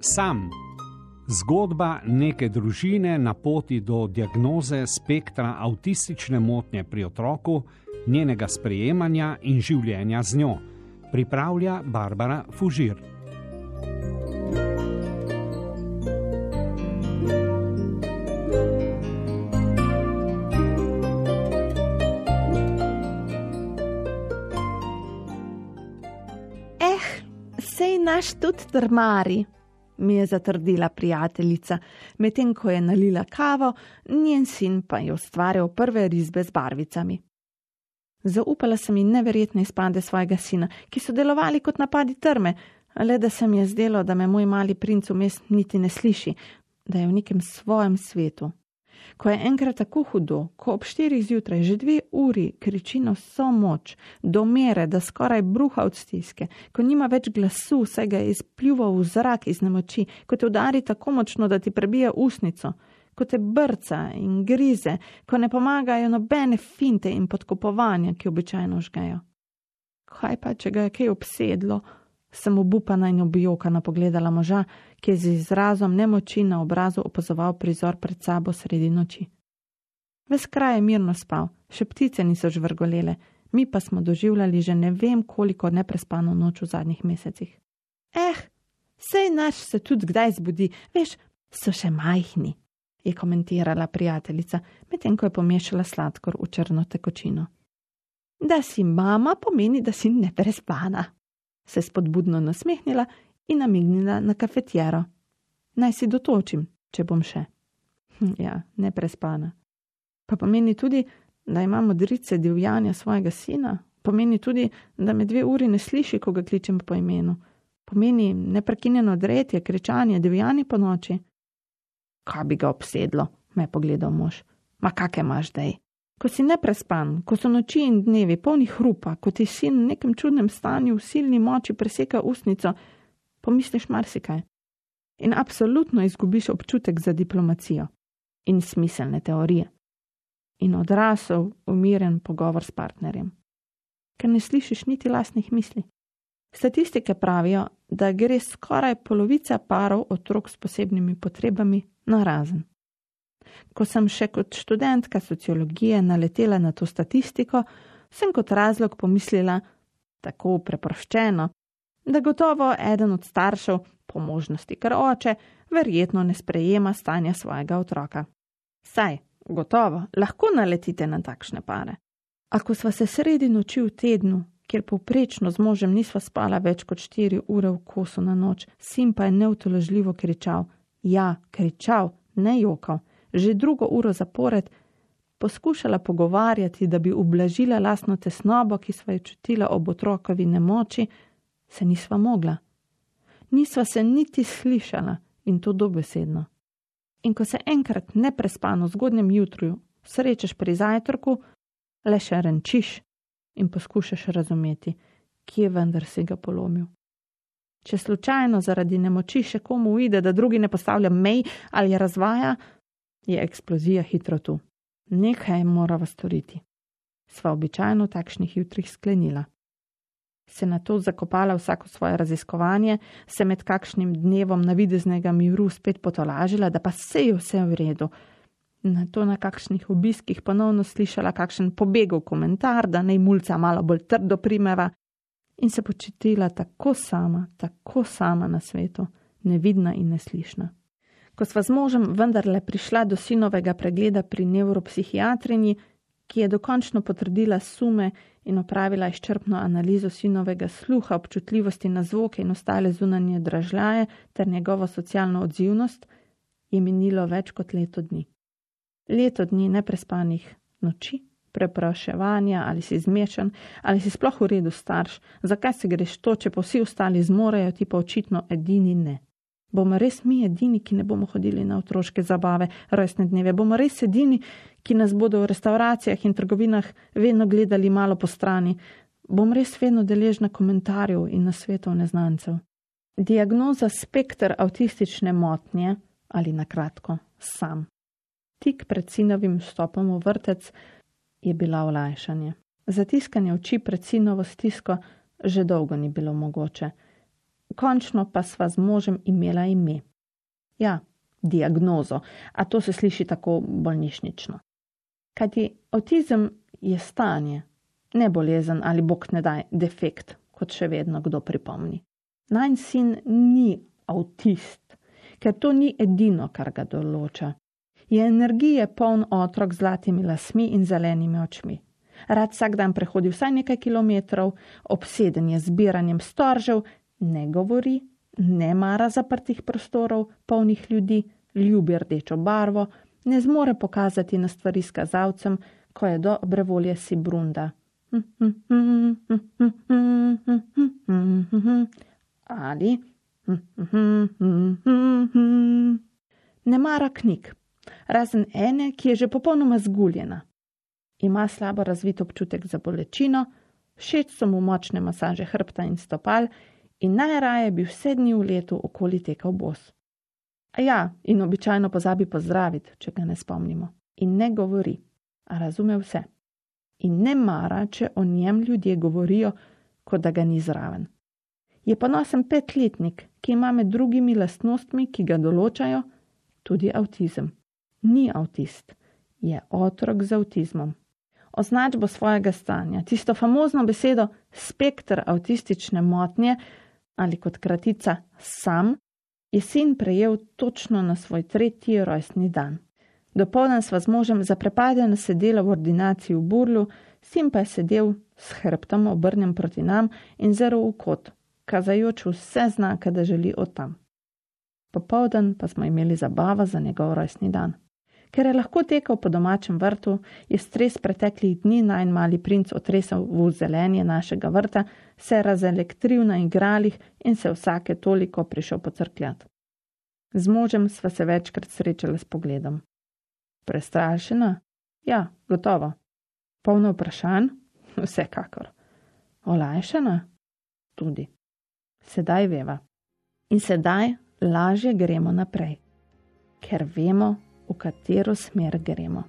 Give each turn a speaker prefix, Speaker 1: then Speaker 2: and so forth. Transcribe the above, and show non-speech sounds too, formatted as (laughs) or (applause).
Speaker 1: Sam. Zgodba neke družine na poti do diagnoze spektra avtistične motnje pri otroku, njenega sprejemanja in življenja z njo, pripravlja Barbara Fužir.
Speaker 2: Eh, sej naš tudi trmari, mi je zatrdila prijateljica, medtem ko je nalila kavo, njen sin pa je ustvarjal prve risbe z barvicami. Zaupala sem ji neverjetne izpade svojega sina, ki so delovali kot napadi trme, le da se mi je zdelo, da me moj mali princ vmes niti ne sliši, da je v nekem svojem svetu. Ko je enkrat tako hudo, ko ob štirih zjutraj že dve uri kriči na vso moč, do mere, da skoraj bruha od stiske, ko nima več glasu, saj ga je izpljuval v zrak iz nemoči, ko te udari tako močno, da ti prebije usnico, ko te brca in grize, ko ne pomagajo nobene finte in podkupovanja, ki običajno žgejo. Kaj pa, če ga je kaj obsedlo? Sem obupana in objokana pogledala moža, ki je z izrazom nemoči na obrazu opazoval prizor pred sabo sredi noči. Ves kraj je mirno spal, še ptice niso žvrgolele, mi pa smo doživljali že ne vem koliko neprespano noč v zadnjih mesecih. Eh, sej naš se tudi kdaj zbudi, veš, so še majhni, je komentirala prijateljica, medtem ko je pomešala sladkor v črno tekočino. Da si mama pomeni, da si neprespana se spodbudno nasmehnila in namignila na kafetjero. Naj si dotočim, če bom še. Hm, ja, ne prespana. Pa pomeni tudi, da imamo drice divjanja svojega sina, pomeni tudi, da me dve uri ne sliši, ko ga kličem po imenu, pomeni neprekinjeno dretje, kričanje, divjanje po noči. Kaj bi ga obsedlo, me je pogledal mož. Ma kakšne imaš zdaj? Ko si neprespan, ko so noči in dnevi polni hrupa, ko ti sin v nekem čudnem stanju v silni moči preseka usnico, pomisliš marsikaj. In absolutno izgubiš občutek za diplomacijo in smiselne teorije. In odrasel, umiren pogovor s partnerjem. Ker ne slišiš niti lastnih misli. Statistike pravijo, da gre skoraj polovica parov otrok s posebnimi potrebami na razen. Ko sem še kot študentka sociologije naletela na to statistiko, sem kot razlog pomislila, tako preproščeno, da gotovo eden od staršev, po možnosti kar oče, verjetno ne sprejema stanja svojega otroka. Saj, gotovo, lahko naletite na takšne pare. Ako sva se sredi noči v tednu, kjer povprečno z možem nisva spala več kot štiri ure v kosu na noč, sin pa je neutoložljivo kričal, ja, kričal, ne jokal že drugo uro zapored, poskušala pogovarjati, da bi ublažila lastno tesnobo, ki sva jo čutila ob otrokovi nemoči, se nisva mogla. Nisva se niti slišala in to dobesedno. In ko se enkrat neprespano v zgodnjem jutru srečaš pri zajtrku, le še renčiš in poskušaš razumeti, kje vendar si ga polomil. Če slučajno zaradi nemoči še komu uide, da drugi ne postavlja mej ali razvaja, je eksplozija hitro tu. Nekaj morava storiti. Sva običajno v takšnih jutrih sklenila. Se na to zakopala vsako svoje raziskovanje, se med kakšnim dnevom navideznega miru spet potolažila, da pa se je vse v redu. Na to na kakšnih obiskih ponovno slišala kakšen pobegov komentar, da naj mulca malo bolj trdo primeva in se počutila tako sama, tako sama na svetu, nevidna in neslišna. Ko sva z možem vendarle prišla do sinovega pregleda pri nevropsihiatrinji, ki je dokončno potrdila sume in opravila izčrpno analizo sinovega sluha, občutljivosti na zvoke in ostale zunanje dražljaje ter njegovo socialno odzivnost, je minilo več kot leto dni. Leto dni neprespanih noči, prepraševanja, ali si zmešan, ali si sploh v redu starš, zakaj se greš to, če pa vsi ostali zmorejo, ti pa očitno edini ne. Bomo res mi edini, ki ne bomo hodili na otroške zabave, rojstne dneve, bomo res edini, ki nas bodo v restauracijah in trgovinah vedno gledali malo po strani, bom res vedno deležna komentarjev in nasvetov neznancev. Diagnoza spektr avtistične motnje ali na kratko sam. Tik pred sinovim vstopom v vrtec je bila olajšanje. Zatiskanje oči pred sinovo stisko že dolgo ni bilo mogoče končno pa sva z možem imela ime. Ja, diagnozo, a to se sliši tako bolnišnično. Kajti avtizem je stanje, ne bolezen ali bog ne daj defekt, kot še vedno kdo pripomni. Najn sin ni avtist, ker to ni edino, kar ga določa. Je energije poln otrok z zlatimi lasmi in zelenimi očmi. Rad vsak dan prehodi vsaj nekaj kilometrov, obseden je zbiranjem storžev, ne govori, ne mara zaprtih prostorov, polnih ljudi, ljubi rdečo barvo, ne zmore pokazati na stvari s kazalcem, ko je dobre volje si brunda. Ali ne mara knjig, razen ene, ki je že popolnoma zguljena. Ima slabo razvit občutek za bolečino, všeč so mu močne masaže hrbta in stopal in najraje bi vse dni v letu okoli tekal bos. A ja, in običajno pozabi pozdraviti, če ga ne spomnimo. In ne govori, a razume vse. In ne mara, če o njem ljudje govorijo, kot da ga ni zraven. Je ponosen petletnik, ki ima med drugimi lastnostmi, ki ga določajo, tudi avtizem. Ni avtist, je otrok z avtizmom. Označbo svojega stanja, tisto famozno besedo spektr avtistične motnje ali kot kratica sam, je sin prejel točno na svoj tretji rojstni dan. Dopoldan sva z možem zaprepadena sedela v ordinaciji v Burlu, sin pa je sedel s hrbtom obrnjen proti nam in zelo v kot, kazajoč vse znake, da želi od tam. Popoldan pa smo imeli zabava za njegov rojstni dan. Ker je lahko tekel po domačem vrtu, je stres preteklih dni najn mali princ otresal v zelenje našega vrta, se razelektril na igralih in se vsake toliko prišel pocrkljati. Z možem sva se večkrat srečala s pogledom. Prestrašena? Ja, gotovo. Polno vprašanj? (laughs) Vsekakor. Olajšana? Tudi. Sedaj veva. In sedaj lažje gremo naprej, ker vemo, Katieros mergerima.